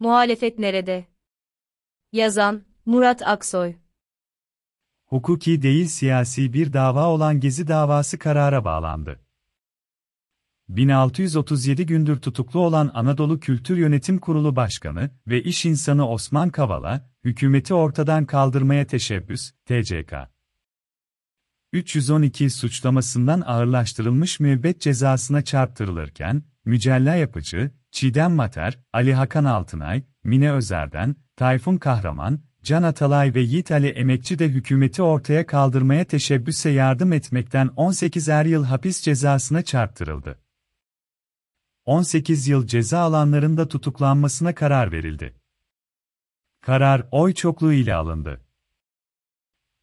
Muhalefet nerede? Yazan, Murat Aksoy Hukuki değil siyasi bir dava olan Gezi davası karara bağlandı. 1637 gündür tutuklu olan Anadolu Kültür Yönetim Kurulu Başkanı ve iş insanı Osman Kavala, hükümeti ortadan kaldırmaya teşebbüs, TCK. 312 suçlamasından ağırlaştırılmış müebbet cezasına çarptırılırken, Mücella Yapıcı, Çiğdem Mater, Ali Hakan Altınay, Mine Özer'den, Tayfun Kahraman, Can Atalay ve Yiğit Ali Emekçi de hükümeti ortaya kaldırmaya teşebbüse yardım etmekten 18 er yıl hapis cezasına çarptırıldı. 18 yıl ceza alanların da tutuklanmasına karar verildi. Karar oy çokluğu ile alındı.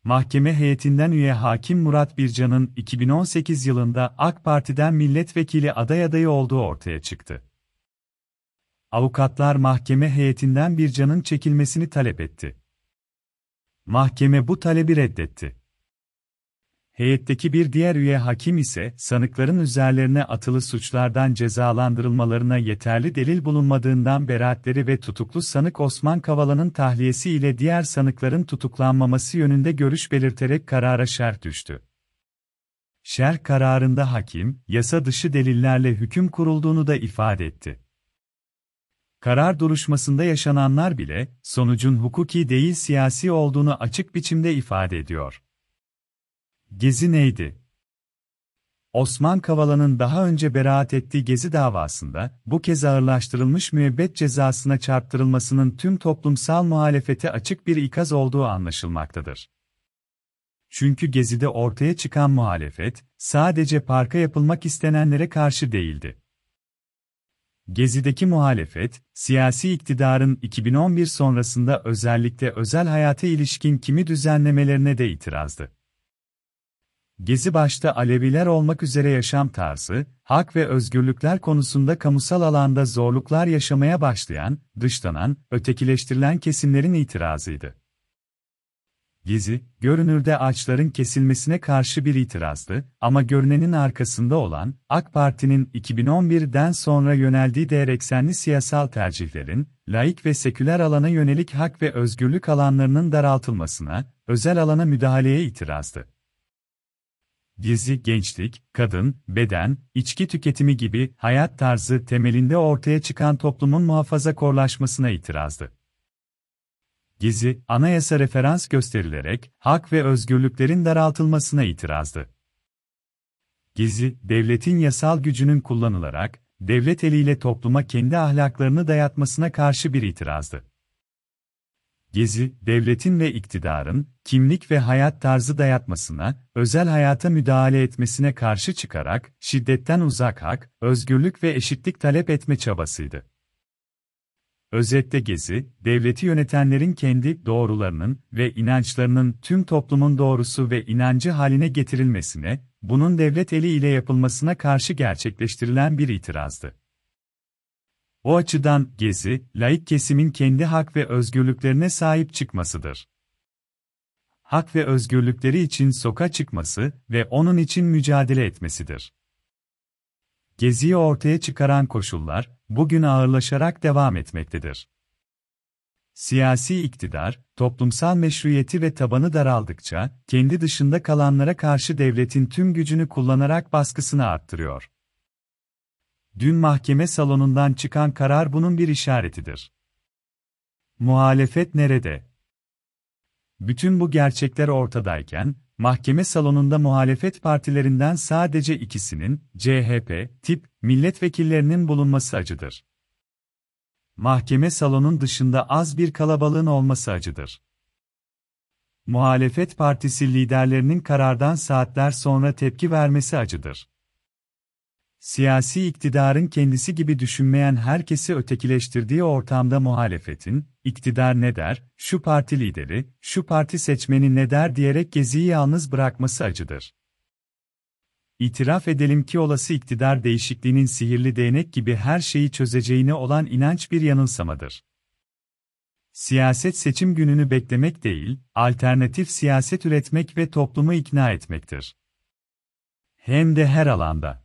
Mahkeme heyetinden üye Hakim Murat Bircan'ın 2018 yılında AK Parti'den milletvekili aday adayı olduğu ortaya çıktı. Avukatlar mahkeme heyetinden Bircan'ın çekilmesini talep etti. Mahkeme bu talebi reddetti. Heyetteki bir diğer üye hakim ise, sanıkların üzerlerine atılı suçlardan cezalandırılmalarına yeterli delil bulunmadığından beraatleri ve tutuklu sanık Osman Kavala'nın tahliyesi ile diğer sanıkların tutuklanmaması yönünde görüş belirterek karara şerh düştü. Şerh kararında hakim, yasa dışı delillerle hüküm kurulduğunu da ifade etti. Karar duruşmasında yaşananlar bile, sonucun hukuki değil siyasi olduğunu açık biçimde ifade ediyor. Gezi neydi? Osman Kavala'nın daha önce beraat ettiği Gezi davasında, bu kez ağırlaştırılmış müebbet cezasına çarptırılmasının tüm toplumsal muhalefete açık bir ikaz olduğu anlaşılmaktadır. Çünkü Gezi'de ortaya çıkan muhalefet, sadece parka yapılmak istenenlere karşı değildi. Gezi'deki muhalefet, siyasi iktidarın 2011 sonrasında özellikle özel hayata ilişkin kimi düzenlemelerine de itirazdı. Gezi başta Aleviler olmak üzere yaşam tarzı, hak ve özgürlükler konusunda kamusal alanda zorluklar yaşamaya başlayan, dışlanan, ötekileştirilen kesimlerin itirazıydı. Gezi, görünürde ağaçların kesilmesine karşı bir itirazdı ama görünenin arkasında olan, AK Parti'nin 2011'den sonra yöneldiği değer eksenli siyasal tercihlerin, laik ve seküler alana yönelik hak ve özgürlük alanlarının daraltılmasına, özel alana müdahaleye itirazdı. Gezi, gençlik, kadın, beden, içki tüketimi gibi hayat tarzı temelinde ortaya çıkan toplumun muhafazakorlaşmasına itirazdı. Gezi, anayasa referans gösterilerek, hak ve özgürlüklerin daraltılmasına itirazdı. Gezi, devletin yasal gücünün kullanılarak, devlet eliyle topluma kendi ahlaklarını dayatmasına karşı bir itirazdı. Gezi, devletin ve iktidarın, kimlik ve hayat tarzı dayatmasına, özel hayata müdahale etmesine karşı çıkarak, şiddetten uzak hak, özgürlük ve eşitlik talep etme çabasıydı. Özetle Gezi, devleti yönetenlerin kendi doğrularının ve inançlarının tüm toplumun doğrusu ve inancı haline getirilmesine, bunun devlet eli ile yapılmasına karşı gerçekleştirilen bir itirazdı. O açıdan Gezi, laik kesimin kendi hak ve özgürlüklerine sahip çıkmasıdır. Hak ve özgürlükleri için soka çıkması ve onun için mücadele etmesidir. Geziyi ortaya çıkaran koşullar, bugün ağırlaşarak devam etmektedir. Siyasi iktidar, toplumsal meşruiyeti ve tabanı daraldıkça, kendi dışında kalanlara karşı devletin tüm gücünü kullanarak baskısını arttırıyor. Dün mahkeme salonundan çıkan karar bunun bir işaretidir. Muhalefet nerede? Bütün bu gerçekler ortadayken, mahkeme salonunda muhalefet partilerinden sadece ikisinin, CHP, tip, milletvekillerinin bulunması acıdır. Mahkeme salonun dışında az bir kalabalığın olması acıdır. Muhalefet partisi liderlerinin karardan saatler sonra tepki vermesi acıdır. Siyasi iktidarın kendisi gibi düşünmeyen herkesi ötekileştirdiği ortamda muhalefetin, iktidar ne der, şu parti lideri, şu parti seçmeni ne der diyerek geziyi yalnız bırakması acıdır. İtiraf edelim ki olası iktidar değişikliğinin sihirli değnek gibi her şeyi çözeceğine olan inanç bir yanılsamadır. Siyaset seçim gününü beklemek değil, alternatif siyaset üretmek ve toplumu ikna etmektir. Hem de her alanda.